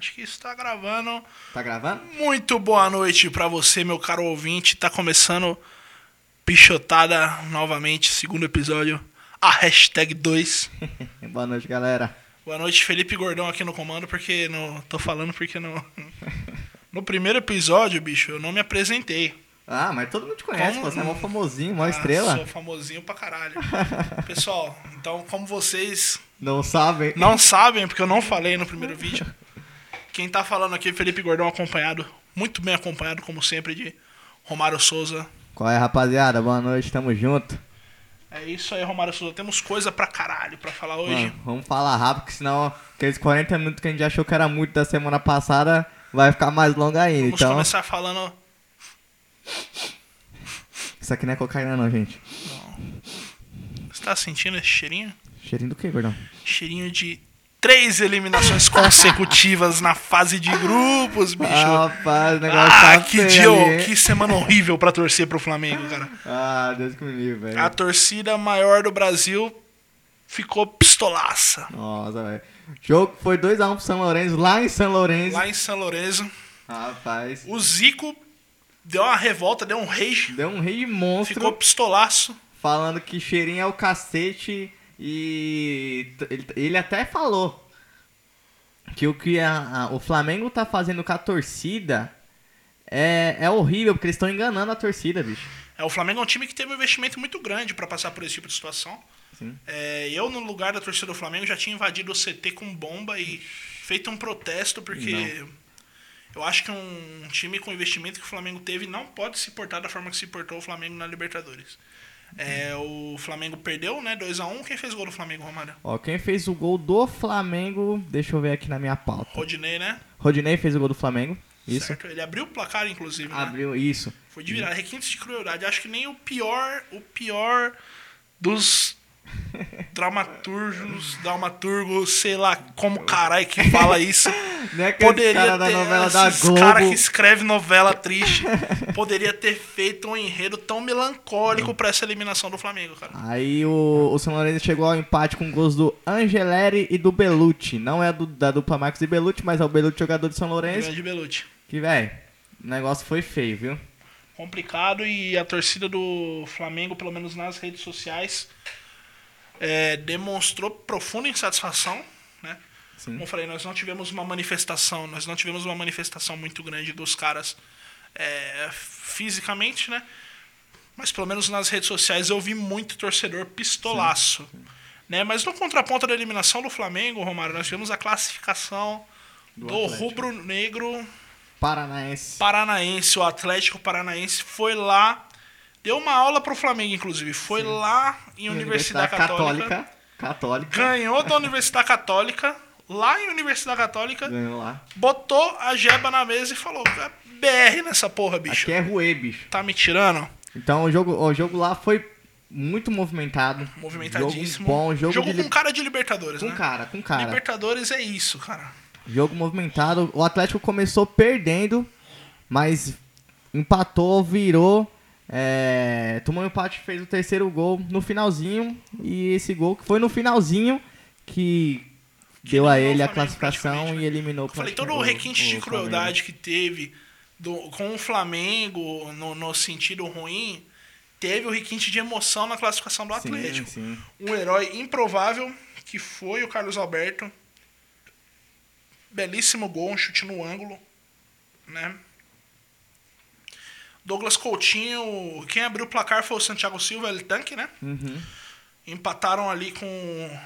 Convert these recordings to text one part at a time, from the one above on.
Acho que está gravando. Tá gravando? Muito boa noite pra você, meu caro ouvinte. Tá começando Pichotada novamente, segundo episódio. A hashtag 2. Boa noite, galera. Boa noite, Felipe Gordão aqui no comando, porque não. Tô falando porque não. No primeiro episódio, bicho, eu não me apresentei. Ah, mas todo mundo te conhece, Como pô, você é mó famosinho, mó Ah, estrela. Sou famosinho pra caralho. Pessoal, então, como vocês Não sabem? não sabem, porque eu não falei no primeiro vídeo, quem tá falando aqui é Felipe Gordão, acompanhado, muito bem acompanhado, como sempre, de Romário Souza. Qual é, rapaziada? Boa noite, tamo junto. É isso aí, Romário Souza. Temos coisa pra caralho pra falar hoje. Mano, vamos falar rápido, que senão aqueles 40 minutos que a gente achou que era muito da semana passada vai ficar mais longo ainda. Vamos Então, começar falando. isso aqui não é cocaína não, gente. Você tá sentindo esse cheirinho? Cheirinho do que, gordão? Cheirinho de três eliminações consecutivas na fase de grupos, bicho. Ah, rapaz, o negócio Ah, tá que dia, ali, que semana horrível pra torcer pro Flamengo, cara. Ah, Deus que me livre, velho. A torcida maior do Brasil ficou pistolaça. Nossa, velho. Jogo foi 2x1 pro São Lourenço, lá em São Lourenço. Lá em São Lourenço, Rapaz, o Zico deu uma revolta, deu um rage, deu um rei de monstro. ficou pistolaço. falando que cheirinho é o cacete e ele, até falou que o que a- a- o Flamengo tá fazendo com a torcida é, é horrível, porque eles estão enganando a torcida, bicho. É, o Flamengo é um time que teve um investimento muito grande pra passar por esse tipo de situação. Sim. É, eu, no lugar da torcida do Flamengo, já tinha invadido o CT com bomba e feito um protesto, porque eu acho que um time com o investimento que o Flamengo teve não pode se portar da forma que se portou o Flamengo na Libertadores. É, o Flamengo perdeu, né? 2x1. Quem fez gol do Flamengo, Romário? Ó, quem fez o gol do Flamengo, deixa eu ver aqui na minha pauta. Rodinei, né? Rodinei fez o gol do Flamengo, isso. Certo? Ele abriu o placar, inclusive. né? Abriu, isso. Foi de virada. Requintes de crueldade. Acho que nem o pior, o pior dos dramaturgos, dramaturgos, sei lá como caralho que fala isso. Não é Poderia cara da ter novela da Globo. cara que escreve novela triste. poderia ter feito um enredo tão melancólico pra essa eliminação do Flamengo, cara. Aí o, o São Lourenço chegou ao empate com gols do Angeleri e do Belucci. Não é do, da dupla Marcos e Belucci, mas é o Belucci jogador do São Lourenço. Grande Belucci. Que, velho, o negócio foi feio, viu? complicado e a torcida do Flamengo, pelo menos nas redes sociais, é, demonstrou profunda insatisfação, né? Sim. Como eu falei, nós não tivemos uma manifestação, nós não tivemos uma manifestação muito grande dos caras é, fisicamente, né? Mas pelo menos nas redes sociais eu vi muito torcedor pistolaço. Né? Mas no contraponto da eliminação do Flamengo, Romário, nós tivemos a classificação do, Do rubro-negro Paranaense. Paranaense, o Atlético Paranaense foi lá, deu uma aula pro Flamengo, inclusive. Foi lá em Universidade, Católica, Católica. ganhou da Universidade Católica, lá em Universidade Católica, Ganhou lá. botou a jeba na mesa e falou: "É BR nessa porra, bicho. Aqui é Ruê, bicho. Tá me tirando? Então o jogo, o jogo lá foi muito movimentado. Movimentadíssimo. Jogo bom, jogo, de com cara de Libertadores, com né? cara, com cara. Libertadores é isso, cara. Jogo movimentado. O Atlético começou perdendo, mas empatou, virou. É, tomou um empate, fez o terceiro gol no finalzinho. E esse gol que foi no finalzinho que deu a ele o a Flamengo classificação e eliminou Eu falei, todo o requinte de o crueldade que teve do- com o Flamengo no, no sentido ruim, teve o requinte de emoção na classificação do Flamengo. Atlético. Sim, sim. Um herói improvável, que foi o Carlos Alberto. Belíssimo gol, um chute no ângulo. Né? Douglas Coutinho, quem abriu o placar foi o Santiago Silva, ele tanque, né? Uhum. Empataram ali com.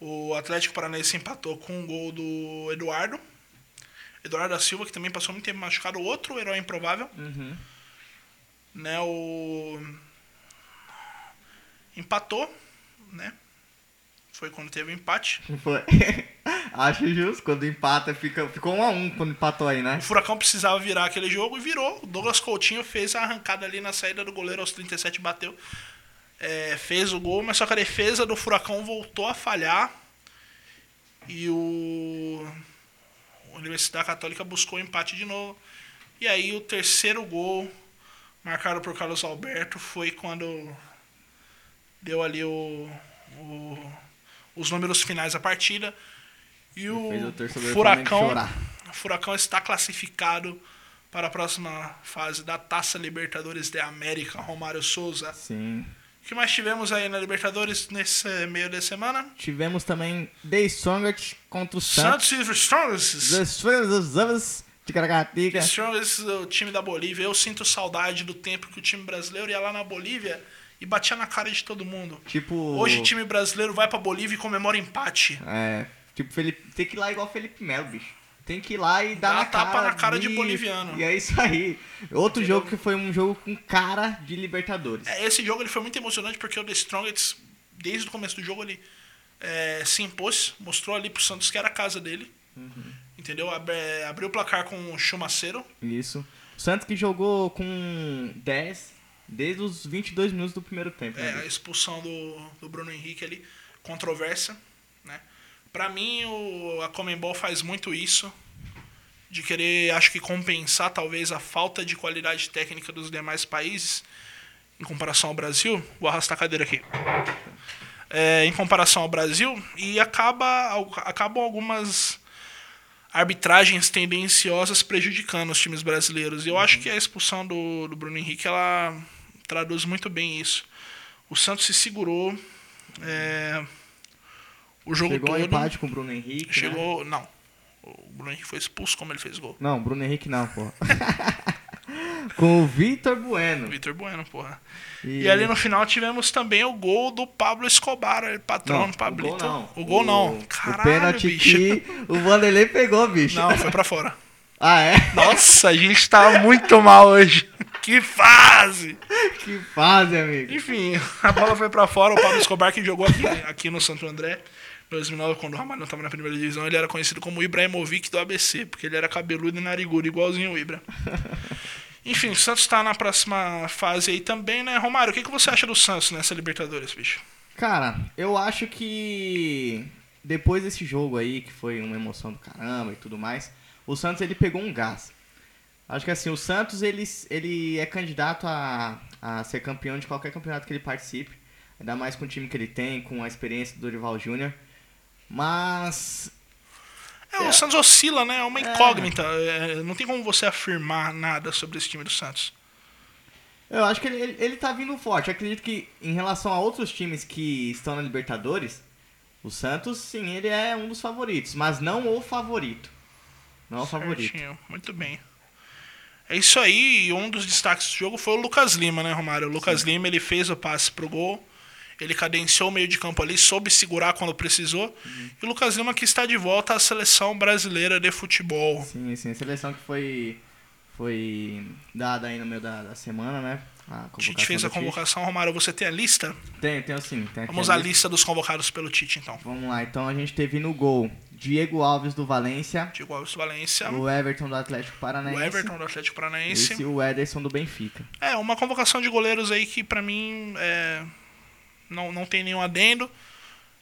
O Atlético Paranaense empatou com o gol do Eduardo. Eduardo da Silva, que também passou muito tempo machucado. Outro herói improvável. Uhum. Né, o... Empatou, né? Foi quando teve o empate. Foi. Acho justo, quando empata, fica, ficou um a um quando empatou aí, né? O Furacão precisava virar aquele jogo e virou. O Douglas Coutinho fez a arrancada ali na saída do goleiro aos 37, bateu. É, fez o gol, mas só que a defesa do Furacão voltou a falhar. E o a Universidade Católica buscou o empate de novo. E aí o terceiro gol, marcado por Carlos Alberto, foi quando deu ali o, o- os números finais da partida. E o o Furacão, o Furacão está classificado para a próxima fase da Taça Libertadores de América, Romário Souza. Sim. O que mais tivemos aí na Libertadores nesse meio de semana? Tivemos também The Strongest contra o Santos. Santos e Strongest. The Strongest de Caracatica. Strongest, o time da Bolívia. Eu sinto saudade do tempo que o time brasileiro ia lá na Bolívia e batia na cara de todo mundo. Tipo. Hoje o time brasileiro vai pra Bolívia e comemora empate. É. Tipo, Felipe, tem que ir lá igual o Felipe Melo, bicho. Tem que ir lá e dar Dá na tapa cara na cara de e- boliviano. E é isso aí. Outro jogo que foi um jogo com cara de Libertadores. É, Esse jogo ele foi muito emocionante porque o The Strongest, desde o começo do jogo, ele é, se impôs, mostrou ali pro Santos que era a casa dele. Entendeu? Ab- é, abriu o placar com o Chumaceiro. Isso. O Santos que jogou com 10 desde os 22 minutos do primeiro tempo. né, É, a expulsão do, do Bruno Henrique ali, controvérsia, né? Pra mim, o, a Comembol faz muito isso, de querer, acho que compensar talvez a falta de qualidade técnica dos demais países, em comparação ao Brasil. Vou arrastar a cadeira aqui. É, em comparação ao Brasil, e acaba, acabam algumas arbitragens tendenciosas prejudicando os times brasileiros. E eu acho que a expulsão do, do Bruno Henrique, ela traduz muito bem isso. O Santos se segurou. é, o jogo Chegou todo. ao empate com o Bruno Henrique. né? Chegou. Não. O Bruno Henrique foi expulso como ele fez gol. Não, Bruno Henrique não, pô. com o Vitor Bueno. Vitor Bueno, porra. E, E ali no final tivemos também o gol do Pablo Escobar, ele patrão do Pablito. O gol não. O gol não. O Caralho, pênalti bicho. que o Vanderlei pegou, bicho. Não, foi pra fora. Ah, é? Nossa, a gente tá muito mal hoje. Que fase! que fase, amigo. Enfim, a bola foi pra fora. O Pablo Escobar, que jogou aqui, aqui no Santo André, em 2009, quando o Ramalho não tava na primeira divisão, ele era conhecido como Ibrahimovic do ABC, porque ele era cabeludo e narigudo, igualzinho o Ibra. Enfim, o Santos tá na próxima fase aí também, né? Romário, o que, que você acha do Santos nessa Libertadores, bicho? Cara, eu acho que depois desse jogo aí, que foi uma emoção do caramba e tudo mais, o Santos ele pegou um gás. Acho que assim, o Santos ele, ele é candidato a, a ser campeão de qualquer campeonato que ele participe. Ainda mais com o time que ele tem, com a experiência do Dorival Júnior. Mas É, o Santos oscila, né? É uma É. incógnita. É, não tem como você afirmar nada sobre esse time do Santos. eu acho que ele, ele, ele tá vindo forte. Eu acredito que em relação a outros times que estão na Libertadores, o Santos, sim, ele é um dos favoritos, mas não o favorito. Não o favorito. Certinho, muito bem. É isso aí, e um dos destaques do jogo foi o Lucas Lima, né, Romário? O Lucas Lima, ele fez o passe pro gol, ele cadenciou o meio de campo ali, soube segurar quando precisou. Uhum. E o Lucas Lima que está de volta à seleção brasileira de futebol. Sim, sim. A seleção que foi, foi dada aí no meio da, da semana, né? A A gente fez a do Tite. convocação, Romário, você tem a lista? Tem, tem sim. Tem Vamos à lista dos convocados pelo Tite, então. Vamos lá, então a gente teve no gol Diego Alves do Valência, Diego Alves Valência, o Everton do Atlético o Paranaense Everton do Atlético Paranaense. esse, e o Ederson do Benfica. É, uma convocação de goleiros aí que pra mim é, não, não tem nenhum adendo.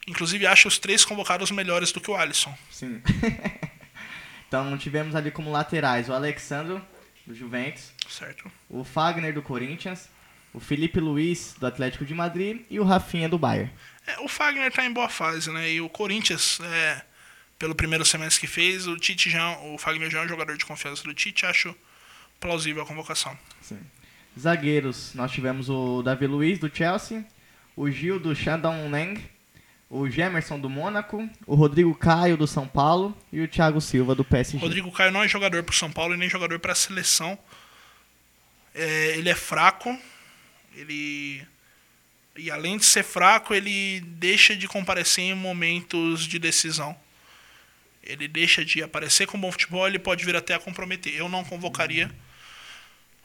Inclusive acho os três convocados melhores do que o Alisson. Sim. então tivemos ali como laterais o Alexandro do Juventus, Certo? o Fagner do Corinthians, o Felipe Luiz do Atlético de Madrid e o Rafinha do Bayern. É, o Fagner tá em boa fase, né? E o Corinthians, é, pelo primeiro semestre que fez, o Tite já, o Fagner já é um jogador de confiança do Tite, acho plausível a convocação. Sim. Zagueiros, nós tivemos o Davi Luiz do Chelsea, o Gil do Shandong o Gemerson do Mônaco, o Rodrigo Caio do São Paulo e o Thiago Silva do PSG. Rodrigo Caio não é jogador pro São Paulo e nem jogador pra seleção. É, ele é fraco, ele e além de ser fraco, ele deixa de comparecer em momentos de decisão. Ele deixa de aparecer com bom futebol, ele pode vir até a comprometer. Eu não convocaria.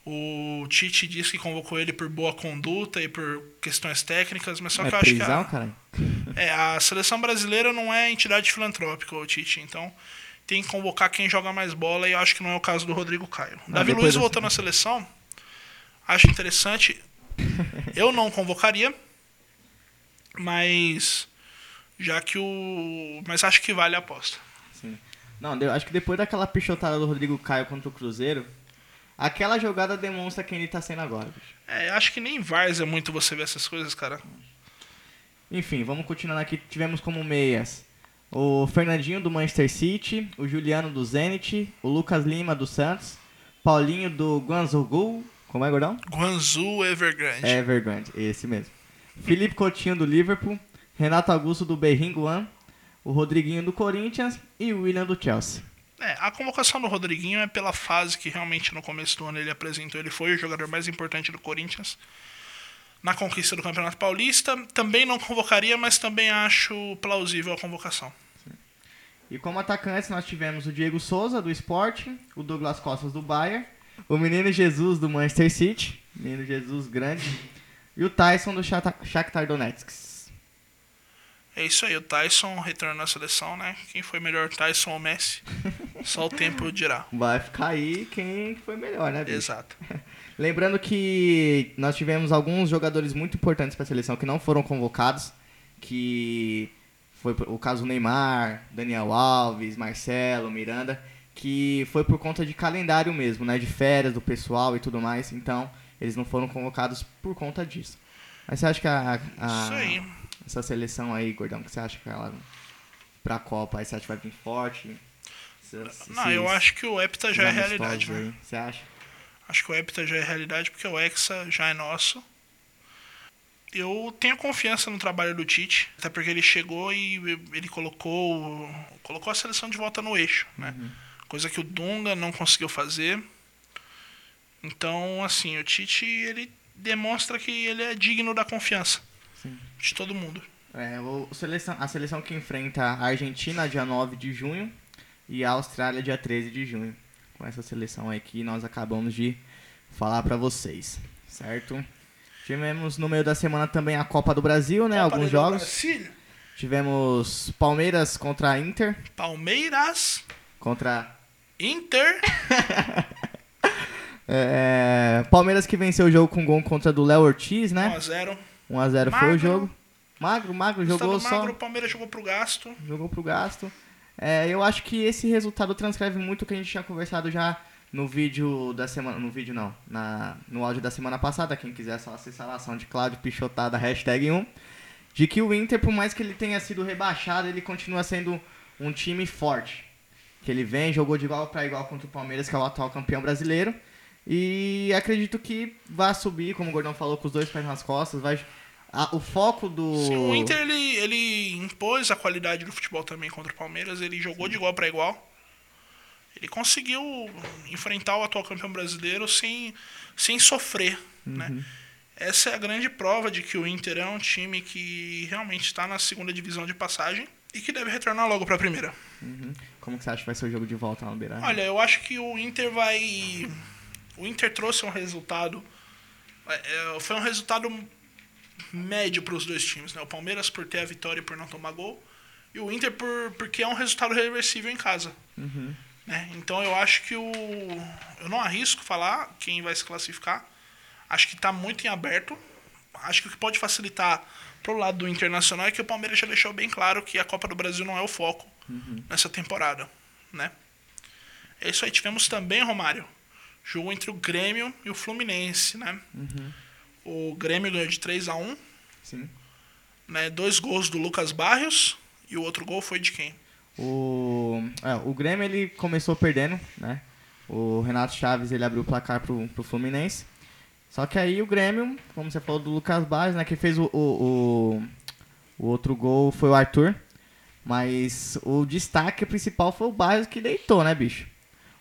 O Tite disse que convocou ele por boa conduta e por questões técnicas, mas só que é eu acho que a, caralho? é, a seleção brasileira não é entidade filantrópica, o Tite. Então tem que convocar quem joga mais bola e eu acho que não é o caso do Rodrigo Caio. Não, Davi Luiz voltou na seleção. Acho interessante. Eu não convocaria, mas já que o, mas acho que vale a aposta. Sim. Não, eu acho que depois daquela pichotada do Rodrigo Caio contra o Cruzeiro, aquela jogada demonstra quem ele tá sendo agora, bicho. É, acho que nem Vars é muito você ver essas coisas, cara. Enfim, vamos continuando aqui. Tivemos como meias o Fernandinho do Manchester City, o Juliano do Zenit, o Lucas Lima do Santos, Paulinho do Guangzhou, como é, Gordão? Guangzhou Evergrande. Evergrande, esse mesmo. Felipe Coutinho do Liverpool, Renato Augusto do Berringuan, o Rodriguinho do Corinthians e o William do Chelsea. É, a convocação do Rodriguinho é pela fase que realmente no começo do ano ele apresentou. Ele foi o jogador mais importante do Corinthians na conquista do Campeonato Paulista. Também não convocaria, mas também acho plausível a convocação. E como atacantes nós tivemos o Diego Souza do Sporting, o Douglas Costas do Bayern, o Menino Jesus do Manchester City, Menino Jesus grande, e o Tyson do Shakhtar Donetsk. É isso aí, o Tyson retornou à seleção, né? Quem foi melhor, Tyson ou Messi? Só o tempo dirá. Vai ficar aí quem foi melhor, né, bicho? Exato. Lembrando que nós tivemos alguns jogadores muito importantes para a seleção que não foram convocados, que foi o caso Neymar, Daniel Alves, Marcelo, Miranda, que foi por conta de calendário mesmo, né, de férias do pessoal e tudo mais. Então, eles não foram convocados por conta disso. Mas você acha que a, a, Isso aí essa seleção aí, Gordão, que você acha que ela pra Copa aí você acha que vai vir forte? Se, se, não, eu acho que o Hepta já é realidade, né? Você acha? Acho que o Hepta já é realidade porque o Hexa já é nosso. Eu tenho confiança no trabalho do Tite, até porque ele chegou e ele colocou, colocou a seleção de volta no eixo, né? Uhum. Coisa que o Dunga não conseguiu fazer. Então, assim, o Tite ele demonstra que ele é digno da confiança. Sim. De todo mundo. É, o, seleção, a seleção que enfrenta a Argentina dia 9 de junho e a Austrália dia 13 de junho. Com essa seleção aí que nós acabamos de falar para vocês, certo? Tivemos no meio da semana também a Copa do Brasil, né? Copa Alguns jogos. Brasil. Tivemos Palmeiras contra Inter. Palmeiras contra Inter. é, Palmeiras que venceu o jogo com gol contra do Léo Ortiz, né? 1 a 0. 1x0 foi o jogo. Magro, magro, jogou magro, só. o Palmeiras jogou pro gasto. Jogou pro gasto. É, eu acho que esse resultado transcreve muito o que a gente tinha conversado já no vídeo da semana. No vídeo não, na, no áudio da semana passada. Quem quiser só acessar a ação de Cláudio Pichotada, hashtag 1. De que o Inter, por mais que ele tenha sido rebaixado, ele continua sendo um time forte. Que ele vem, jogou de igual para igual contra o Palmeiras, que é o atual campeão brasileiro. E acredito que vai subir, como o Gordão falou, com os dois pés nas costas, vai a, o foco do. Sim, o Inter ele, ele impôs a qualidade do futebol também contra o Palmeiras, ele jogou Sim. de igual para igual. Ele conseguiu enfrentar o atual campeão brasileiro sem, sem sofrer, né? uhum. né? Essa é a grande prova de que o Inter é um time que realmente está na segunda divisão de passagem e que deve retornar logo para a primeira. Uhum. Como que você acha que vai ser o jogo de volta na Beira? Olha, eu acho que o Inter vai. O Inter trouxe um resultado. É, é, foi um resultado médio para os dois times. Né? O Palmeiras por ter a vitória e por não tomar gol. E o Inter por, porque é um resultado reversível em casa. Uhum. Né? Então eu acho que o. Eu não arrisco falar quem vai se classificar. Acho que está muito em aberto. Acho que o que pode facilitar pro lado do Internacional é que o Palmeiras já deixou bem claro que a Copa do Brasil não é o foco uhum. nessa temporada. Né? É isso aí. Tivemos também, Romário, jogo entre o Grêmio e o Fluminense. Né? Uhum. O Grêmio ganhou de 3 a 1 Sim. Né, dois gols do Lucas Barrios e o outro gol foi de quem? O, é, o Grêmio ele começou perdendo, né? O Renato Chaves ele abriu o placar pro, pro Fluminense. Só que aí o Grêmio, como você falou do Lucas Barrios, né? Que fez o, o, o, o outro gol foi o Arthur. Mas o destaque principal foi o Barrios que deitou, né, bicho?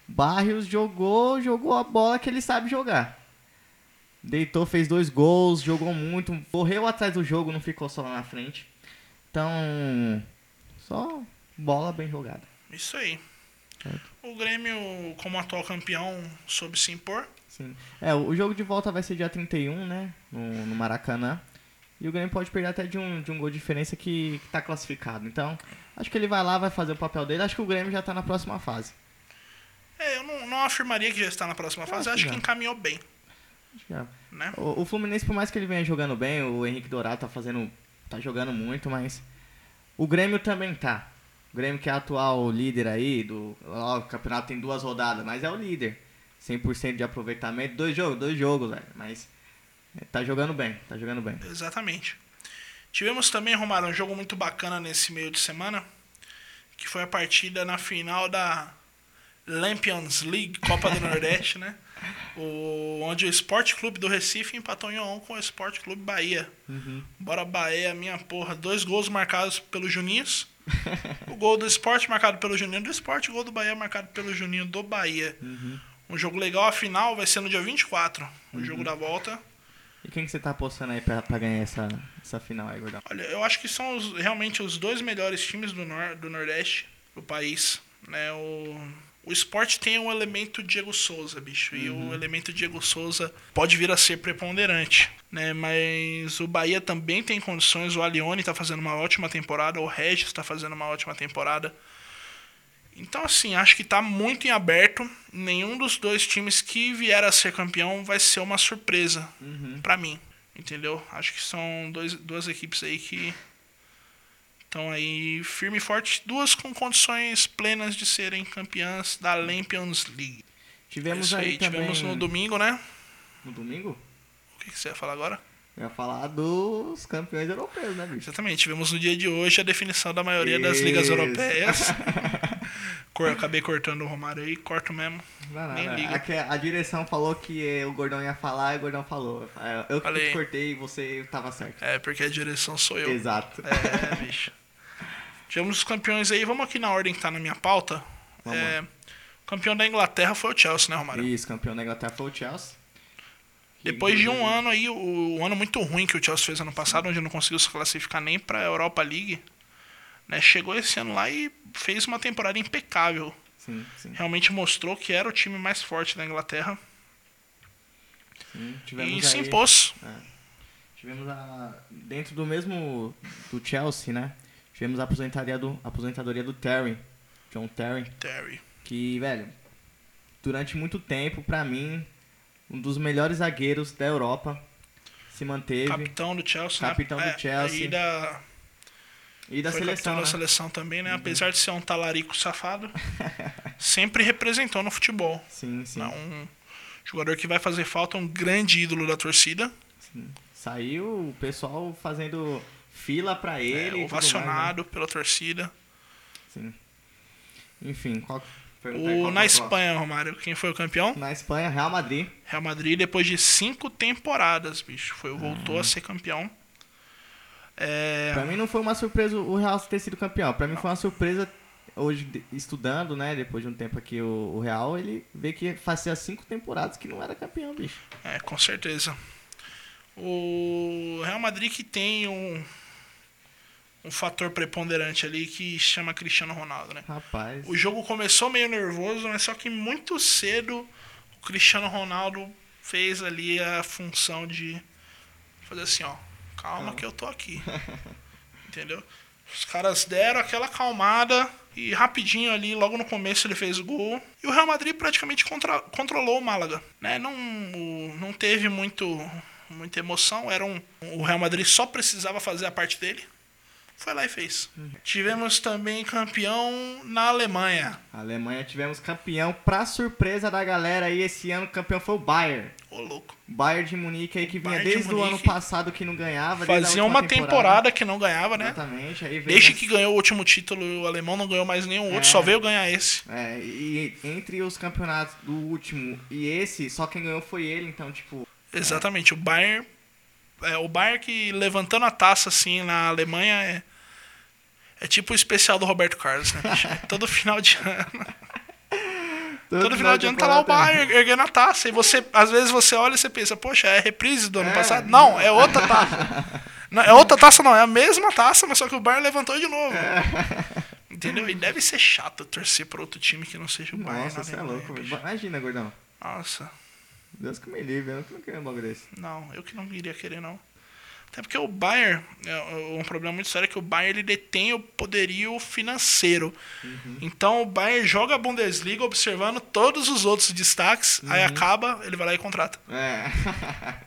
Barrios jogou, jogou a bola que ele sabe jogar. Deitou, fez dois gols, jogou muito, correu atrás do jogo, não ficou só lá na frente. Então, só bola bem jogada. Isso aí. O Grêmio, como atual campeão, soube se impor. Sim. É, o jogo de volta vai ser dia 31, né? No, no Maracanã. E o Grêmio pode perder até de um, de um gol de diferença que, que tá classificado. Então, acho que ele vai lá, vai fazer o papel dele. Acho que o Grêmio já tá na próxima fase. É, eu não, não afirmaria que já está na próxima fase. Acho, acho que, que encaminhou bem. Né? O, o, Fluminense, por mais que ele venha jogando bem, o Henrique Dourado tá fazendo. tá jogando muito, mas. O Grêmio também tá. O Grêmio que é atual líder aí, do. Ó, o campeonato tem duas rodadas, mas é o líder. 100% de aproveitamento, dois jogos, dois jogos, velho. Mas tá jogando bem, tá jogando bem. Exatamente. Tivemos também, Romário, um jogo muito bacana nesse meio de semana. que foi a partida na final da Lampions League, Copa do Nordeste, né? O, onde o Esporte Clube do Recife empatou em 1 a 1 com o Esporte Clube Bahia. Uhum. Bora Bahia, minha porra. Dois gols marcados pelo Juninhos. o gol do Esporte marcado pelo Juninho do Esporte, o gol do Bahia marcado pelo Juninho do Bahia. Uhum. Um jogo legal, a final vai ser no dia 24, o jogo da volta. E quem que você tá apostando aí pra, pra ganhar essa, essa final aí, Gordão? Olha, eu acho que são os- realmente os dois melhores times do, nor do Nordeste do país. Né? O, o esporte tem um elemento Diego Souza, bicho. E o elemento Diego Souza pode vir a ser preponderante. Né? Mas o Bahia também tem condições. O Alione tá fazendo uma ótima temporada. O Regis tá fazendo uma ótima temporada. Então, assim, acho que tá muito em aberto. Nenhum dos dois times que vier a ser campeão vai ser uma surpresa Uhum. pra mim. Entendeu? Acho que são dois, duas equipes aí que estão aí firme e forte, duas com condições plenas de serem campeãs da Lampions League. É Tivemos isso aí, aí, também... tivemos no domingo, né? No domingo? O que, que você ia falar agora? Eu ia falar dos campeões europeus, né, bicho? Exatamente, tivemos no dia de hoje a definição da maioria das ligas Isso. europeias. Cor- Acabei cortando o Romário aí, corto mesmo. Não, não, Nem não. liga. A direção falou que eh, o Gordão ia falar e o Gordão falou. Eh, Eu que Falei. te cortei e você tava certo. É, porque a direção sou eu. Exato. É, bicho. Tivemos os campeões aí, vamos aqui na ordem que tá na minha pauta. Vamos É, o campeão da Inglaterra foi o Chelsea, né, Romário? Isso, campeão da Inglaterra foi o Chelsea. Depois de um ano aí, o, um ano muito ruim que o Chelsea fez ano passado, onde não conseguiu se classificar nem pra Europa League, né? Chegou esse ano lá e fez uma temporada impecável. Sim, sim. Realmente mostrou que era o time mais forte da Inglaterra sim. e Tivemos se aí- impôs. Tivemos a. Dentro do mesmo. Do Chelsea, né? Tivemos a aposentadoria do, a aposentadoria do Terry. John Terry. Terry. Que, velho, durante muito tempo, pra mim, um dos melhores zagueiros da Europa. Se manteve. Capitão do Chelsea, Capitão né? do Chelsea. E da, e da foi seleção. capitão Né? da seleção também, né? Apesar de ser um talarico safado, sempre representou no futebol. Sim, sim. É um jogador que vai fazer falta, um grande ídolo da torcida. sim. Saiu o pessoal fazendo fila pra ele. É, e tudo ovacionado pela torcida. mais, né? Sim. Enfim, qual. O, na é próximo. Espanha, Romário, quem foi o campeão? Na Espanha, Real Madrid. Real Madrid, depois de cinco temporadas, bicho. Foi, voltou a ser campeão. É, Pra mim não foi uma surpresa o Real ter sido campeão. Pra mim foi uma surpresa hoje estudando, né, depois de um tempo aqui o, o Real, ele vê que fazia cinco temporadas que não era campeão, bicho. é, com certeza. O Real Madrid que tem um, um fator preponderante ali que chama Cristiano Ronaldo, né? Rapaz. O jogo começou meio nervoso, mas só que muito cedo o Cristiano Ronaldo fez ali a função de fazer assim, ó, calma que eu tô aqui. Entendeu? Os caras deram aquela acalmada e rapidinho ali, logo no começo ele fez o gol. E o Real Madrid praticamente contra- controlou o Málaga, né? Não, não teve muito muita emoção, era um o Real Madrid só precisava fazer a parte dele. Foi lá e fez. Tivemos também campeão na Alemanha. A Alemanha tivemos campeão, pra surpresa da galera aí, esse ano o campeão foi o Bayern. Ô, louco. Bayern de Munique aí que vinha Bayern de desde o ano passado que não ganhava. Fazia uma temporada que não ganhava, né? Exatamente. Aí Desde que ganhou o último título, o alemão não ganhou mais nenhum outro, É. só veio ganhar esse. É, e entre os campeonatos do último e esse, só quem ganhou foi ele, então, tipo, Exatamente, o Bayern. É, o Bayern que levantando a taça assim na Alemanha é. É tipo o especial do Roberto Carlos, né? É Todo final de ano. Todo final de ano tá lá o Bayern erguendo a taça. E você, às vezes você olha e você pensa, poxa, é reprise do ano É. passado? Não, é outra taça. Não, é outra taça não, é a mesma taça, mas só que o Bayern levantou de novo. Entendeu? E deve ser chato torcer pra outro time que não seja o Bayern. Nossa, você é louco. bicho. Imagina, gordão. Nossa, Deus que me livre, eu não quero um bagulho desse. não, eu que não iria querer, não. Até porque o Bayern, é, um problema muito sério é que o Bayern ele detém o poderio financeiro. Então o Bayern joga a Bundesliga observando todos os outros destaques, aí acaba, ele vai lá e contrata. É.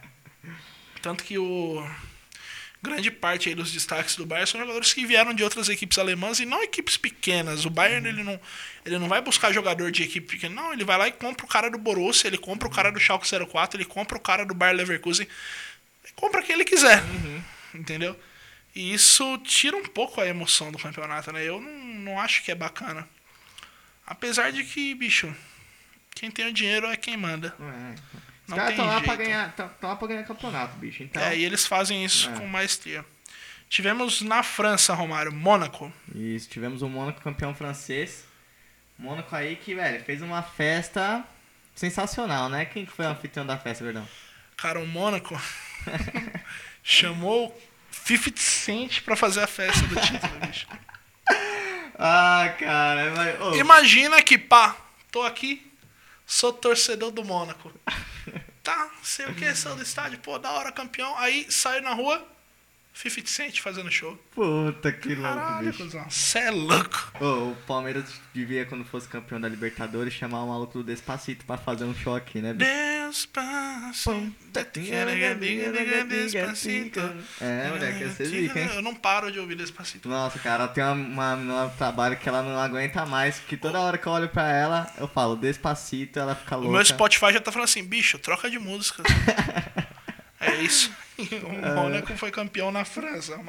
Tanto que o grande parte aí dos destaques do Bayern são jogadores que vieram de outras equipes alemãs e não equipes pequenas. O Bayern ele não ele não vai buscar jogador de equipe pequena, não, ele vai lá e compra o cara do Borussia, ele compra o cara do Schalke 04, ele compra o cara do Bayer Leverkusen, ele compra quem ele quiser. Entendeu? E isso tira um pouco a emoção do campeonato, né? Eu não, não acho que é bacana. Apesar de que, bicho, quem tem o dinheiro é quem manda. É. Os caras estão lá, pra ganhar- tão- tão lá pra ganhar campeonato, bicho. Então, É, e eles fazem isso É. com maestria. Tivemos na França, Romário, Mônaco. Isso, tivemos o Mônaco campeão francês. Mônaco aí que, velho, fez uma festa sensacional, né? Quem que foi o anfitrião da festa, Verdão? Cara, o Mônaco chamou 50 Cent pra fazer a festa do título, bicho. Ah, cara, mas... ô, Imagina que, pá, tô aqui, sou torcedor do Mônaco. Tá, sei o que, sou do estádio, pô, da hora, campeão. Aí saio na rua, 50 Cent fazendo show. Puta que louco, bicho. cuzão, cê é louco. Ô, o Palmeiras devia, quando fosse campeão da Libertadores, chamar o maluco do Despacito pra fazer um show aqui, né, bicho? Despacito. Despacito. É, moleque, ia ser zica, hein? Eu não paro de ouvir Despacito. Nossa, cara, tem uma, uma menina no trabalho que ela não aguenta mais, que toda hora que eu olho pra ela, eu falo Despacito, ela fica O louca. meu Spotify já tá falando assim, bicho, troca de música. é isso. O Mônaco foi campeão na França.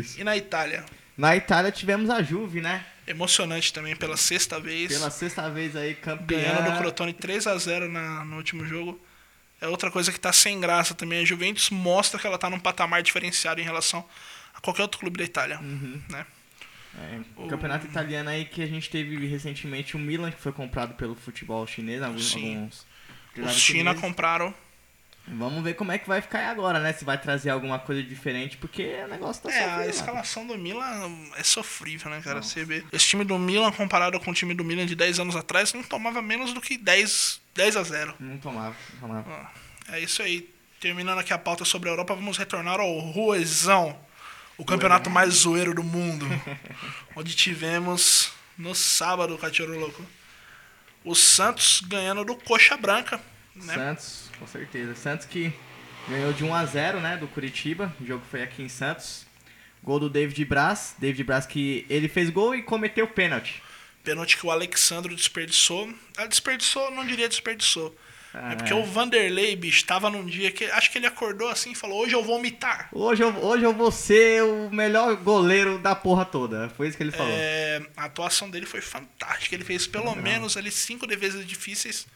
Isso. E na Itália? Na Itália tivemos a Juve, né? Emocionante também pela sexta vez. Pela sexta vez aí, campeã. Ganhando do Crotone 3 a 0 na, no último jogo. É outra coisa que tá sem graça também. A Juventus mostra que ela tá num patamar diferenciado em relação a qualquer outro clube da Itália. Uhum. Né? É, o campeonato italiano aí que a gente teve recentemente o Milan, que foi comprado pelo futebol chinês, alguns, Sim. Os China chineses. compraram. Vamos ver como é que vai ficar agora, né? Se vai trazer alguma coisa diferente, porque o negócio tá É, a sofrido lá. escalação do Milan é sofrível, né, cara? Você vê. Esse time do Milan, comparado com o time do Milan de 10 anos atrás, não tomava menos do que 10, 10 a 0. Não tomava, não tomava. É isso aí. Terminando aqui a pauta sobre a Europa, vamos retornar ao Ruezão, o campeonato mais zoeiro do mundo. onde tivemos no sábado, Cachorro Louco, o Santos ganhando do Coxa Branca. Né? Santos, com certeza. Santos que ganhou de 1 a 0 né, do Curitiba. O jogo foi aqui em Santos. Gol do David Braz. David Braz que ele fez gol e cometeu pênalti. Pênalti que o Alexandro desperdiçou. Ah, desperdiçou, não diria desperdiçou. Ah, É porque o Vanderlei, bicho, tava num dia que. Acho que ele acordou assim e falou: hoje eu vou mitar. Hoje eu, hoje eu vou ser o melhor goleiro da porra toda. Foi isso que ele falou. É, a atuação dele foi fantástica. Ele fez pelo menos ali cinco defesas difíceis.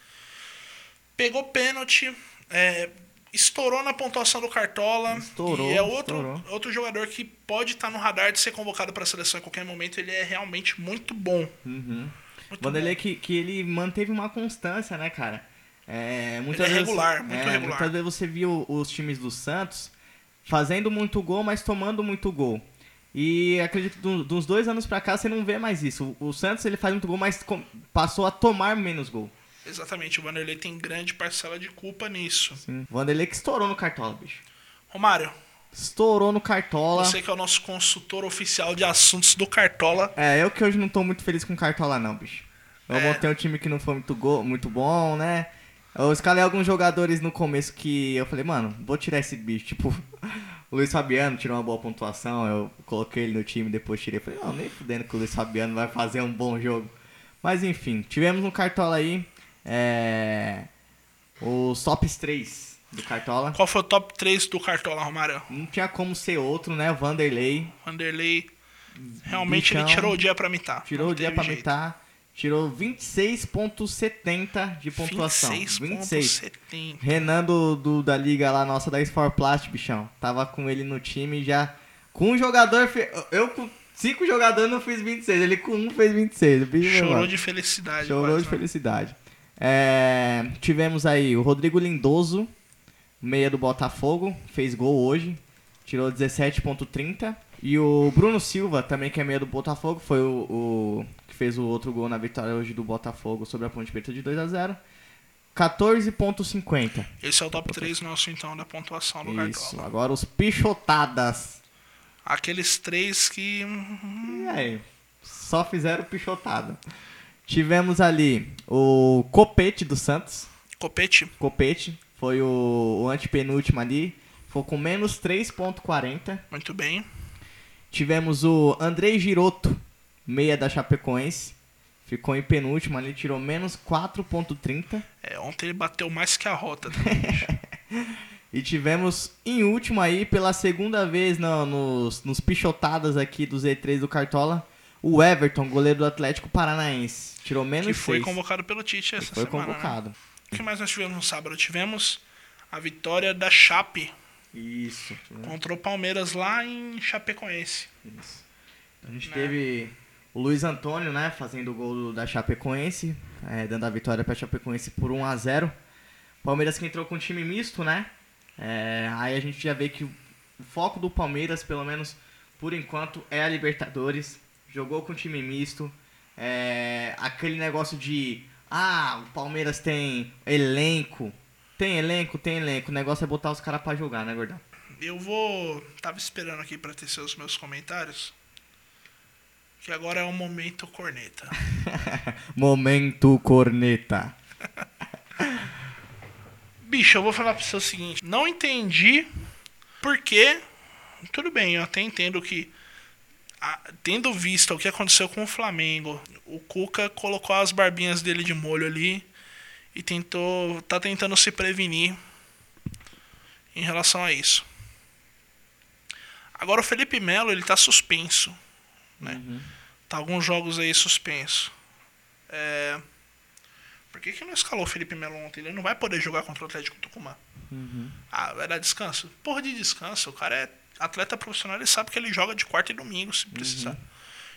Pegou pênalti. é, estourou na pontuação do Cartola. Estourou, e é outro, estourou. outro jogador que pode estar no radar de ser convocado para a seleção a qualquer momento. Ele é realmente muito bom. Uhum. Muito Vanderlei que, que ele manteve uma constância, né, cara? É, muitas Ele é vezes, regular, muito é, regular. Muitas vezes você viu os times do Santos fazendo muito gol, mas tomando muito gol. E acredito do- dos dois anos pra cá você não vê mais isso. O, Santos ele faz muito gol, mas passou a tomar menos gol. Exatamente, o Vanderlei tem grande parcela de culpa nisso. Sim. Vanderlei que estourou no Cartola, bicho. Romário, Estourou no Cartola. você que é o nosso consultor oficial de assuntos do Cartola. É, eu que hoje não tô muito feliz com o Cartola não, bicho. Eu É. montei um time que não foi muito, go muito bom, né? Eu escalei alguns jogadores no começo que eu falei, mano, vou tirar esse bicho. Tipo, o Luiz Fabiano tirou uma boa pontuação, eu coloquei ele no time, depois tirei. Falei, não, nem fudendo que o Luiz Fabiano vai fazer um bom jogo. Mas enfim, tivemos um Cartola aí, é... Os tops 3 do Cartola. Qual foi o top 3 do Cartola, Romário? Não tinha como ser outro, né? O Vanderlei Vanderlei, realmente ele Bichão. tirou o dia pra mitar. Tirou o dia pra jeito. mitar. Tirou 26.70 de pontuação. 26. 26.70. Renan do, do- da liga lá, nossa, da Sportplast, bichão. Tava com ele no time já. Com um jogador. Eu com cinco jogadores não fiz 26. Ele com um fez 26. O bicho, Chorou de felicidade. Chorou quase, de né? felicidade. É, tivemos aí o Rodrigo Lindoso, meia do Botafogo, fez gol hoje, tirou 17.30. E o Bruno Silva, também que é meia do Botafogo, foi o, o que fez o outro gol na vitória hoje do Botafogo sobre a Ponte Preta de 2 a 0 14.50. Esse é o top 3 nosso, então, da pontuação do Isso, Cartola. agora os pichotadas. Aqueles três que. hum, E aí, só fizeram pichotada. Tivemos ali o Copete do Santos. Copete. Copete, foi o, o antepenúltimo ali, foi com menos 3.40. Muito bem. Tivemos o Andrei Giroto, meia da Chapecoense, ficou em penúltimo ali, tirou menos 4.30. É, ontem ele bateu mais que a rota. E tivemos em último aí, pela segunda vez no, nos, nos pichotadas aqui do Z3 do Cartola, o Everton, goleiro do Atlético Paranaense. Tirou menos Que foi seis. convocado pelo Tite essa Foi semana. né? convocado. O que mais nós tivemos no sábado? Tivemos a vitória da Chape Isso. contra o Palmeiras lá em Chapecoense. Isso. A gente Né? teve o Luiz Antônio, né, fazendo o gol da Chapecoense, é, dando a vitória para a Chapecoense por 1 a 0 Palmeiras que entrou com time misto, né? É, aí a gente já vê que o foco do Palmeiras, pelo menos por enquanto, é a Libertadores. Jogou com time misto. É, aquele negócio de ah, o Palmeiras tem elenco. Tem elenco, tem elenco. O negócio é botar os caras pra jogar, né, Gordão? Eu vou. Tava esperando aqui pra tecer os meus comentários. Que agora é o momento corneta. Momento corneta. Bicho, eu vou falar pra você o seguinte. Não entendi por que. Tudo bem, eu até entendo que. A- tendo visto o que aconteceu com o Flamengo, o Cuca colocou as barbinhas dele de molho ali e tentou. tá tentando se prevenir em relação a isso. Agora o Felipe Melo, ele tá suspenso. Né? Tá alguns jogos aí suspenso. É. Por que, que não escalou o Felipe Melo ontem? Ele não vai poder jogar contra o Atlético Tucumã. Ah, vai dar descanso? Porra de descanso. O cara é atleta profissional, ele sabe que ele joga de quarta e domingo, se precisar.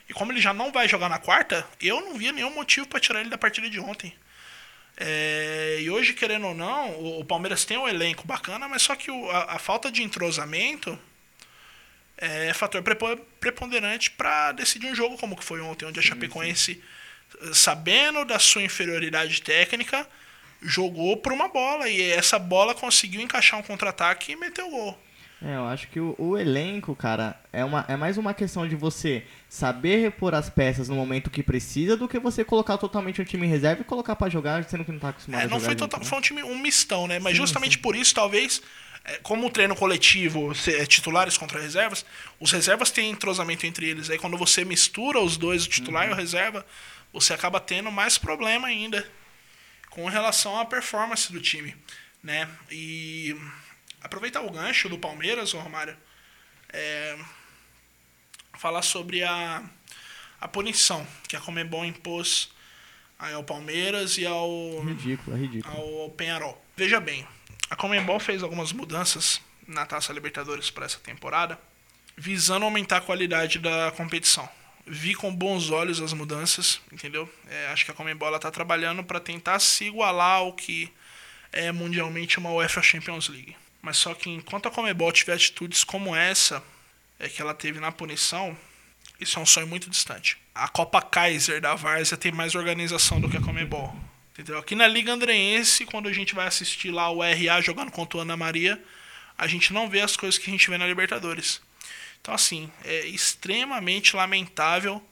E como ele já não vai jogar na quarta, eu não via nenhum motivo pra tirar ele da partida de ontem. É, e hoje, querendo ou não, o, o Palmeiras tem um elenco bacana, mas só que o- a, a falta de entrosamento é fator prepo- preponderante para decidir um jogo como que foi ontem, onde a Chapecoense, eh, sabendo da sua inferioridade técnica, jogou por uma bola e essa bola conseguiu encaixar um contra-ataque e meteu o gol. É, eu acho que o, o elenco, cara, é, uma, é mais uma questão de você saber repor as peças no momento que precisa do que você colocar totalmente um time em reserva e colocar pra jogar, sendo que não tá acostumado É, a não jogar foi, junto, total, né? foi um time um mistão, né? Mas Sim, justamente por isso, talvez, é, como o treino coletivo, é, titulares contra reservas, os reservas têm entrosamento entre eles. Aí quando você mistura os dois, o titular Uhum. e o reserva, você acaba tendo mais problema ainda com relação à performance do time, né? E aproveitar o gancho do Palmeiras, Romário, é, falar sobre a, a punição que a Comembol impôs ao Palmeiras e ao Ridículo, é ridículo. ao Penharol. Veja bem, a Comembol fez algumas mudanças na Taça Libertadores para essa temporada, visando aumentar a qualidade da competição. Vi com bons olhos as mudanças, entendeu? É, acho que a Comembol está trabalhando para tentar se igualar ao que é mundialmente uma UEFA Champions League. Mas só que enquanto a Comebol tiver atitudes como essa, é que ela teve na punição, isso é um sonho muito distante. A Copa Kaiser da Várzea tem mais organização do que a Comebol. Entendeu? Aqui na Liga Andreense, quando a gente vai assistir lá o RA jogando contra o Ana Maria, a gente não vê as coisas que a gente vê na Libertadores. Então, assim, é extremamente lamentável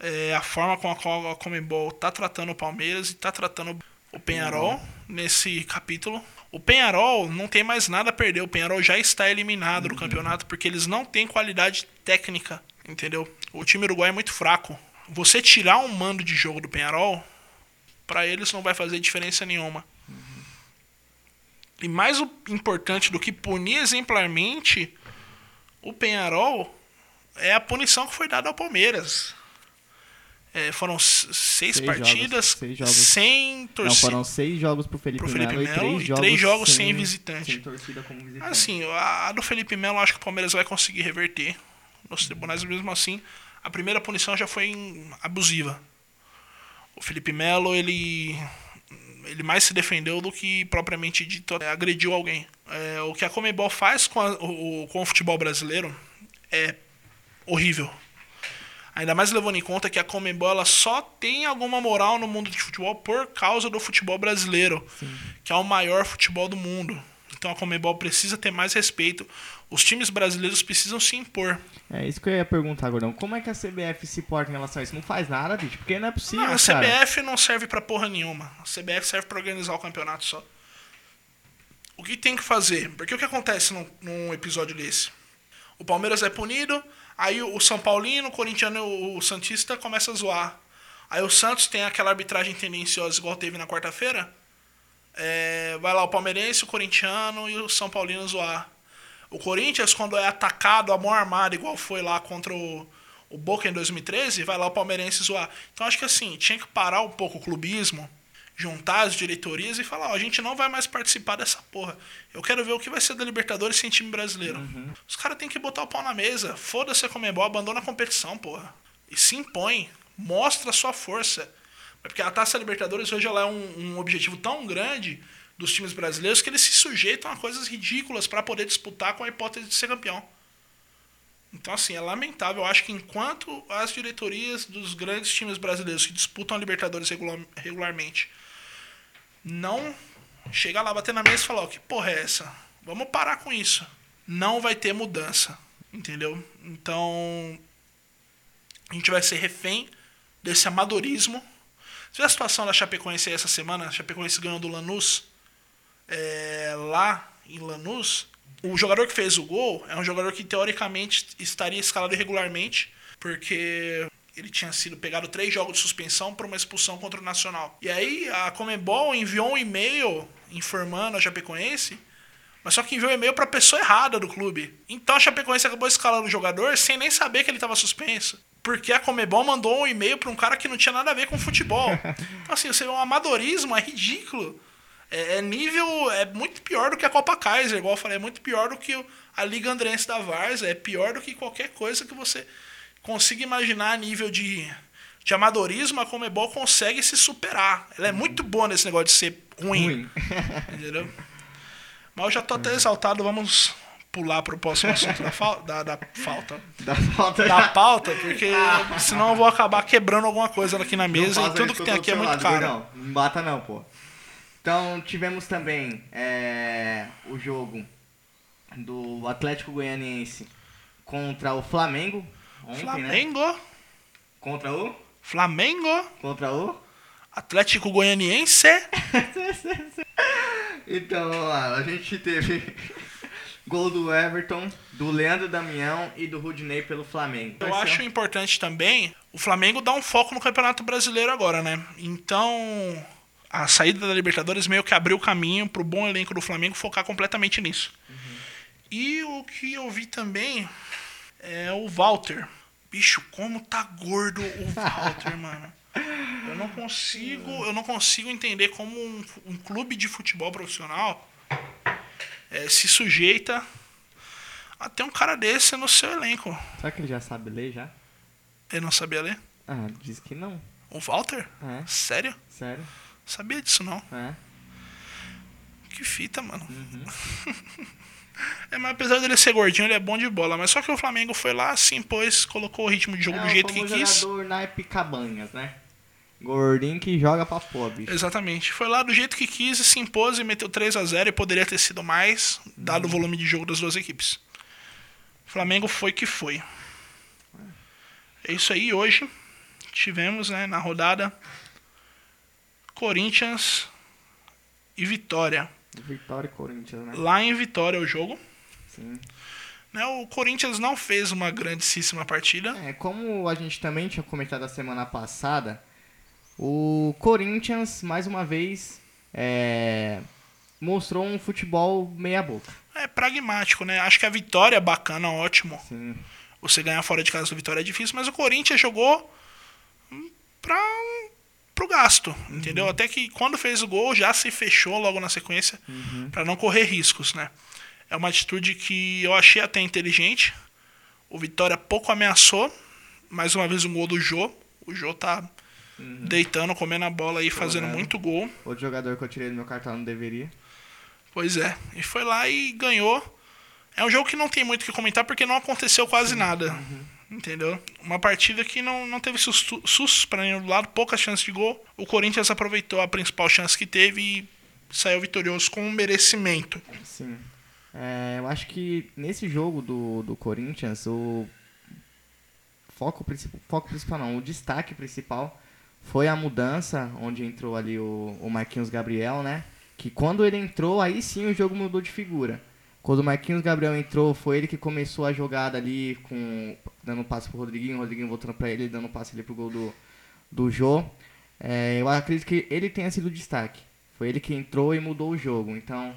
é, a forma com a qual a Comembol está tratando o Palmeiras e está tratando o Penharol nesse capítulo. O Penharol não tem mais nada a perder. O Penharol já está eliminado do campeonato porque eles não têm qualidade técnica, entendeu? O time uruguai é muito fraco. Você tirar um mando de jogo do Penharol, para eles não vai fazer diferença nenhuma. E mais importante do que punir exemplarmente o Penharol é a punição que foi dada ao Palmeiras. É, foram seis, Seis partidas jogos, seis jogos. sem Não, torcida. foram seis jogos pro Felipe, Pro Felipe Melo, Melo e e três três jogos, jogos sem visitante. Sem torcida como visitante. Assim, a, a do Felipe Melo acho que o Palmeiras vai conseguir reverter nos tribunais, mesmo assim. A primeira punição já foi em- abusiva. O Felipe Melo, ele, ele mais se defendeu do que propriamente dito é, agrediu alguém. É, o que a Comebol faz com, a- o, com o futebol brasileiro é horrível. Ainda mais levando em conta que a Comembol só tem alguma moral no mundo de futebol por causa do futebol brasileiro, que é o maior futebol do mundo. Então a Comembol precisa ter mais respeito. Os times brasileiros precisam se impor. É isso que eu ia perguntar, Gordão. Como é que a CBF se porta em relação a isso? Não faz nada, bicho, porque não é possível, Não, a cara. CBF não serve pra porra nenhuma. A CBF serve pra organizar o campeonato só. O que tem que fazer? Porque o que acontece num, num episódio desse? O Palmeiras é punido, aí o São Paulino, o corintiano o, o Santista começa a zoar. Aí o Santos tem aquela arbitragem tendenciosa igual teve na quarta-feira. É, vai lá o palmeirense, o corintiano e o São Paulino zoar. O Corinthians, quando é atacado a mão armada, igual foi lá contra o, o Boca em 2013, vai lá o palmeirense zoar. Então acho que assim, tinha que parar um pouco o clubismo, juntar as diretorias e falar, ó, a gente não vai mais participar dessa porra. Eu quero ver o que vai ser da Libertadores sem time brasileiro. Os caras têm que botar o pau na mesa. Foda-se a Comembol, abandona a competição, porra. E se impõe. Mostra a sua força. Porque a Taça Libertadores hoje ela é um, um objetivo tão grande dos times brasileiros que eles se sujeitam a coisas ridículas para poder disputar com a hipótese de ser campeão. Então, assim, é lamentável. Eu acho que enquanto as diretorias dos grandes times brasileiros que disputam a Libertadores regular, regularmente não chegar lá, bater na mesa e falar: ó, que porra é essa? Vamos parar com isso. Não vai ter mudança. Entendeu? Então, a gente vai ser refém desse amadorismo. Você viu a situação da Chapecoense essa semana? A Chapecoense ganhou do Lanús é, lá em Lanús. O jogador que fez o gol é um jogador que teoricamente estaria escalado irregularmente, porque ele tinha sido pegado três jogos de suspensão por uma expulsão contra o Nacional. E aí a Comembol enviou um e-mail informando a Chapecoense, mas só que enviou um e-mail para a pessoa errada do clube. Então a Chapecoense acabou escalando o jogador sem nem saber que ele estava suspenso. Porque a Comebol mandou um e-mail para um cara que não tinha nada a ver com futebol. Então, assim, você vê um amadorismo, é ridículo. É, é, nível. É muito pior do que a Copa Kaiser, igual eu falei, é muito pior do que a Liga Andrense da Varsa, é pior do que qualquer coisa que você consiga imaginar a nível de, de amadorismo, a Comebol consegue se superar. Ela é muito boa nesse negócio de ser ruim. ruim. Entendeu? Mas eu já tô até exaltado, vamos pular pro próximo assunto da, fa da, da falta. Da falta. Da pauta, porque senão eu vou acabar quebrando alguma coisa aqui na mesa e tudo que tem aqui é muito caro. Não, não bata não, pô. Então tivemos também é, o jogo do Atlético Goianiense contra o Flamengo. Ontem, Flamengo? Né? Contra o? Flamengo? Contra o? Atlético Goianiense? então, vamos lá, a gente teve gol do Everton, do Leandro Damião e do Rudney pelo Flamengo. Eu acho importante também o Flamengo dar um foco no Campeonato Brasileiro agora, né? Então, a saída da Libertadores meio que abriu o caminho pro bom elenco do Flamengo focar completamente nisso. Uhum. E o que eu vi também é o Walter. Bicho, como tá gordo o Walter, mano. Eu não consigo, eu não consigo entender como um, um clube de futebol profissional é, se sujeita a ter um cara desse no seu elenco. Será que ele já sabe ler já? Ele não sabia ler? Ah, diz que não. O Walter? É. Sério? Sério. Sabia disso não. É. Que fita, mano. Uhum. é, mas apesar dele ser gordinho, ele é bom de bola. Mas só que o Flamengo foi lá, se impôs, colocou o ritmo de jogo é, do jeito que quis. jogador naipe cabanhas, né? Gordinho que joga pra pobre. Exatamente. Foi lá do jeito que quis e se impôs e meteu 3 a 0 e poderia ter sido mais, dado uhum. o volume de jogo das duas equipes. Flamengo foi que foi. É isso aí. Hoje tivemos né, na rodada Corinthians e Vitória. Vitória e Corinthians, né? Lá em Vitória o jogo. Sim. Né, o Corinthians não fez uma grandíssima partida. É, como a gente também tinha comentado a semana passada, o Corinthians, mais uma vez, é, mostrou um futebol meia-boca. É pragmático, né? Acho que a vitória é bacana, ótimo. Sim. Você ganhar fora de casa do Vitória é difícil, mas o Corinthians jogou pra pro gasto, entendeu? Uhum. Até que quando fez o gol já se fechou logo na sequência uhum. para não correr riscos, né? É uma atitude que eu achei até inteligente. O Vitória pouco ameaçou, mais uma vez um gol do Jô. O Jô tá uhum. deitando, comendo a bola e fazendo muito gol. Outro jogador que eu tirei do meu cartão não deveria. Pois é, e foi lá e ganhou. É um jogo que não tem muito o que comentar porque não aconteceu quase nada. Uhum. Entendeu? Uma partida que não, não teve sustos para nenhum lado, poucas chances de gol. O Corinthians aproveitou a principal chance que teve e saiu vitorioso com um merecimento. Sim. É, eu acho que nesse jogo do, do Corinthians, o foco, foco principal não, o destaque principal foi a mudança, onde entrou ali o, o Marquinhos Gabriel, né? Que quando ele entrou, aí sim o jogo mudou de figura. Quando o Marquinhos Gabriel entrou, foi ele que começou a jogada ali, com dando um passe pro Rodriguinho, o Rodriguinho voltando para ele, dando um passe ali pro gol do, do Jô. É, eu acredito que ele tenha sido destaque. Foi ele que entrou e mudou o jogo. Então,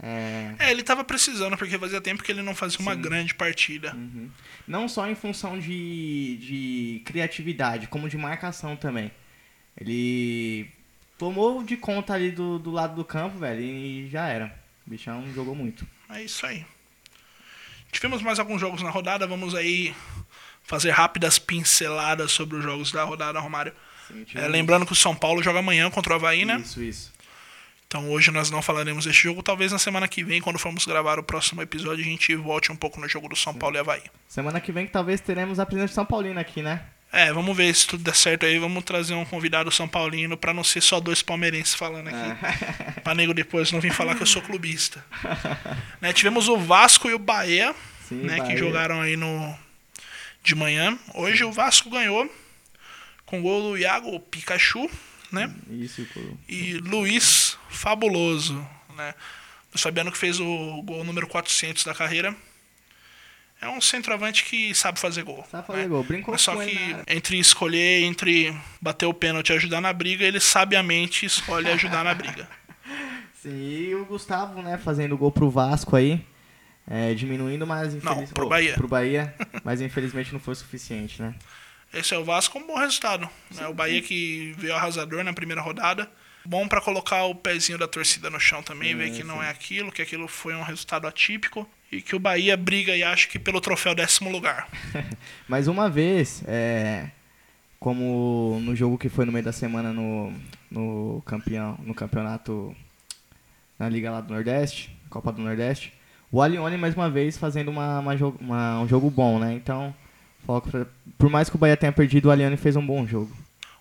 é, É, ele tava precisando, porque fazia tempo que ele não fazia uma Sim. grande partida. Uhum. Não só em função de, de criatividade, como de marcação também. Ele tomou de conta ali do, do lado do campo, velho, e já era. O bichão jogou muito. É isso aí. Tivemos mais alguns jogos na rodada, vamos aí fazer rápidas pinceladas sobre os jogos da rodada, Romário. Sim, É, lembrando que o São Paulo joga amanhã contra o Havaí, né? Isso, isso. Então hoje nós não falaremos desse jogo. Talvez na semana que vem, quando formos gravar o próximo episódio, a gente volte um pouco no jogo do São Paulo e Havaí. Semana que vem que talvez teremos a presença de São Paulino aqui, né? É, vamos ver se tudo der certo aí. Vamos trazer um convidado São Paulino pra não ser só dois palmeirenses falando aqui. Pra nego depois não vir falar que eu sou clubista. Né, tivemos o Vasco e o Bahia, Sim, né, que Bahia. jogaram aí no de manhã. Hoje o Vasco ganhou com o gol do Iago Pikachu, né? Isso. E Luiz Fabuloso, né? O Fabiano que fez o gol número 400 da carreira. É um centroavante que sabe fazer gol. Sabe fazer né? gol. Brincou Mas só que na entre escolher, entre bater o pênalti e ajudar na briga, ele sabiamente escolhe ajudar na briga. Sim, e o Gustavo, né, fazendo gol pro Vasco aí. É, diminuindo, mas infeliz... pro oh, Bahia. Pro Bahia, mas infelizmente não foi suficiente, né? Esse é o Vasco, um bom resultado. né? O Bahia que veio arrasador na primeira rodada. Bom pra colocar o pezinho da torcida no chão também, ver que não é aquilo, que aquilo foi um resultado atípico. E que o Bahia briga e acho que pelo troféu décimo lugar. Mas uma vez, é, como no jogo que foi no meio da semana no, no, campeão, no campeonato na Liga lá do Nordeste, Copa do Nordeste, o Alione mais uma vez fazendo uma, uma uma- um jogo bom, né? Então, foco pra- por mais que o Bahia tenha perdido, o Alione fez um bom jogo.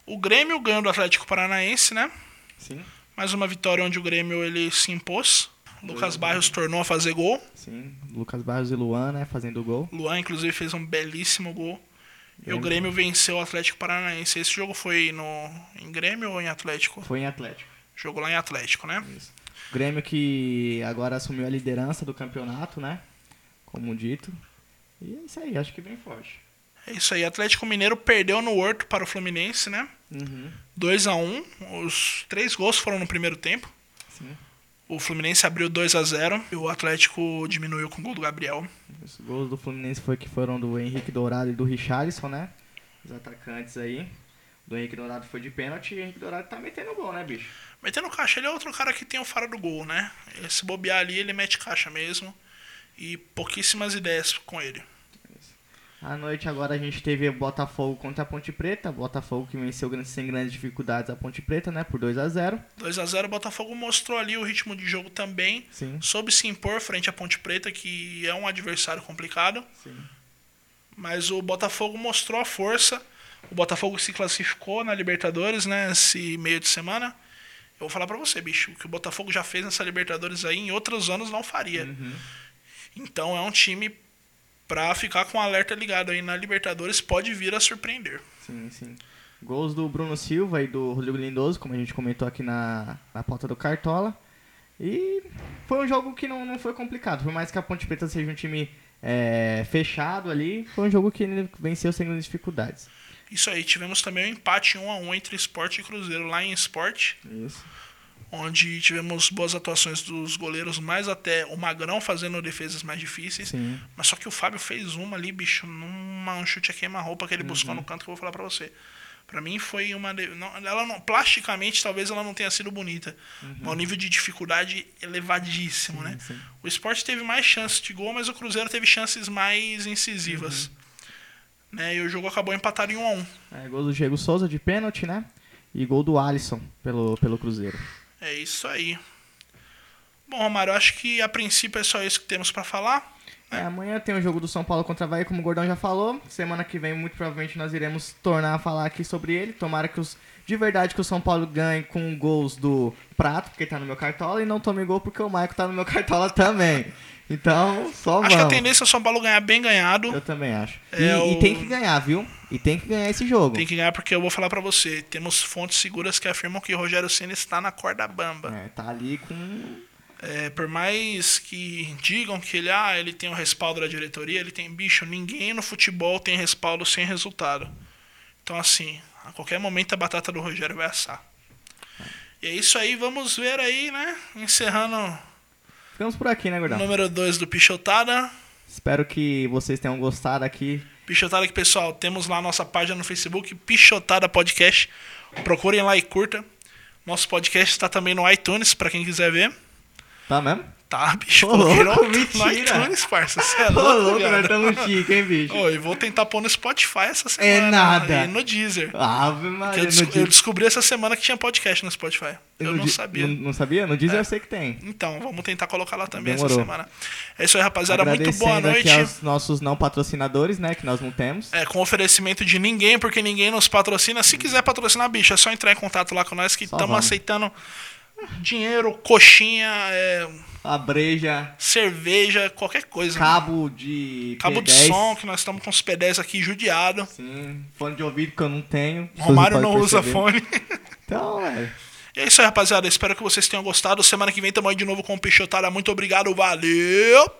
O Grêmio ganhou do Atlético Paranaense, né? Sim, Mais uma vitória onde o Grêmio ele se impôs. Lucas Barrios tornou a fazer gol. sim. Lucas Barros e Luan, né, fazendo gol. Luan, inclusive, fez um belíssimo gol. E o Grêmio. Grêmio venceu o Atlético Paranaense. Esse jogo foi no, em Grêmio ou em Atlético? Foi em Atlético. Jogou lá em Atlético, né? O Grêmio que agora assumiu a liderança do campeonato, né? Como dito. E é isso aí, acho que bem forte. É isso aí. Atlético Mineiro perdeu no Horto para o Fluminense, né? Uhum. 2 a 1 Os três gols foram no primeiro tempo. Sim. O Fluminense abriu 2 a 0 e o Atlético diminuiu com o gol do Gabriel. Os gols do Fluminense foi que foram do Henrique Dourado e do Richarlison, né? Os atacantes aí. Do Henrique Dourado foi de pênalti e o Henrique Dourado tá metendo gol, né, bicho? Metendo caixa, ele é outro cara que tem o faro do gol, né? Se bobear ali, ele mete caixa mesmo. E pouquíssimas ideias com ele. À noite agora a gente teve Botafogo contra a Ponte Preta. Botafogo que venceu sem grandes dificuldades a Ponte Preta, né? Por 2 a 0 2 a 0 o Botafogo mostrou ali o ritmo de jogo também. Sim, Soube se impor frente à Ponte Preta, que é um adversário complicado. sim. Mas o Botafogo mostrou a força. O Botafogo se classificou na Libertadores, né? Esse meio de semana. Eu vou falar pra você, bicho, o que o Botafogo já fez nessa Libertadores aí, em outros anos não faria. Uhum. Então é um time pra ficar com o alerta ligado aí na Libertadores, pode vir a surpreender. Sim, sim. Gols do Bruno Silva e do Rodrigo Lindoso, como a gente comentou aqui na, na pauta do Cartola. E foi um jogo que não, não foi complicado. Por mais que a Ponte Preta seja um time é, fechado ali, foi um jogo que ele venceu sem grandes dificuldades. Isso aí, tivemos também um empate 1 a 1 entre Sport e Cruzeiro lá em Sport, Isso. onde tivemos boas atuações dos goleiros, mais até o Magrão fazendo defesas mais difíceis. Sim. Mas só que o Fábio fez uma ali, bicho, numa um chute a queima-roupa que ele buscou no canto que eu vou falar pra você. Pra mim foi uma. Não, ela não, plasticamente, talvez ela não tenha sido bonita. Mas o nível de dificuldade elevadíssimo, né? sim. O esporte teve mais chances de gol, mas o Cruzeiro teve chances mais incisivas. Né? E o jogo acabou empatado em 1 a 1 É, gol do Diego Souza de pênalti, né? E gol do Alisson pelo, pelo Cruzeiro. É isso aí. Bom, Romário, eu acho que a princípio é só isso que temos pra falar. É, amanhã tem o jogo do São Paulo contra a Bahia, como o Gordão já falou. Semana que vem, muito provavelmente, nós iremos tornar a falar aqui sobre ele. Tomara que os. De verdade que o São Paulo ganhe com gols do Prato, porque tá no meu cartola, e não tome gol porque o Maico tá no meu cartola também. Então, só Acho que a tendência é o São Paulo ganhar bem ganhado. Eu também acho. É e, o- e tem que ganhar, viu? E tem que ganhar esse jogo. Tem que ganhar porque eu vou falar pra você. Temos fontes seguras que afirmam que o Rogério Senna está na corda bamba. É, tá ali com. É, por mais que digam que ele, ah, ele tem o respaldo da diretoria, ele tem bicho, ninguém no futebol tem respaldo sem resultado. Então assim, a qualquer momento a batata do Rogério vai assar. E é isso aí, vamos ver aí, né? Encerrando Ficamos por aqui, né, Gordão? número 2 do Pichotada. Espero que vocês tenham gostado aqui. Pichotada aqui, pessoal. Temos lá a nossa página no Facebook, Pichotada Podcast. Procurem lá e curta. Nosso podcast está também no iTunes, pra quem quiser ver. Tá mesmo? Tá, bicho. Ô, louco, mentira. iTunes, parça. Você é Ô, louco, louco, viado. nós estamos chique, hein, bicho? Oi, vou tentar pôr no Spotify essa semana. É nada. E no Deezer. Ave Maria, Eu, des- eu descobri essa semana que tinha podcast no Spotify. Eu no não sabia. Não, não sabia? No Deezer eu sei que tem. Então, vamos tentar colocar lá também Demorou. essa semana. É isso aí, rapaziada. Muito boa noite. aqui aos nossos não patrocinadores, né, que nós não temos. É, com oferecimento de ninguém, porque ninguém nos patrocina. Se quiser patrocinar, bicho, é só entrar em contato lá com nós que estamos aceitando dinheiro, coxinha, é, A breja, cerveja, qualquer coisa. cabo de Cabo de P10, som, que nós estamos com os P10 aqui judiado. Sim, fone de ouvido que eu não tenho. Romário não usa fone. Então, velho. E é isso aí, rapaziada. Espero que vocês tenham gostado. Semana que vem tamo aí de novo com o Pichotada. Muito obrigado, valeu!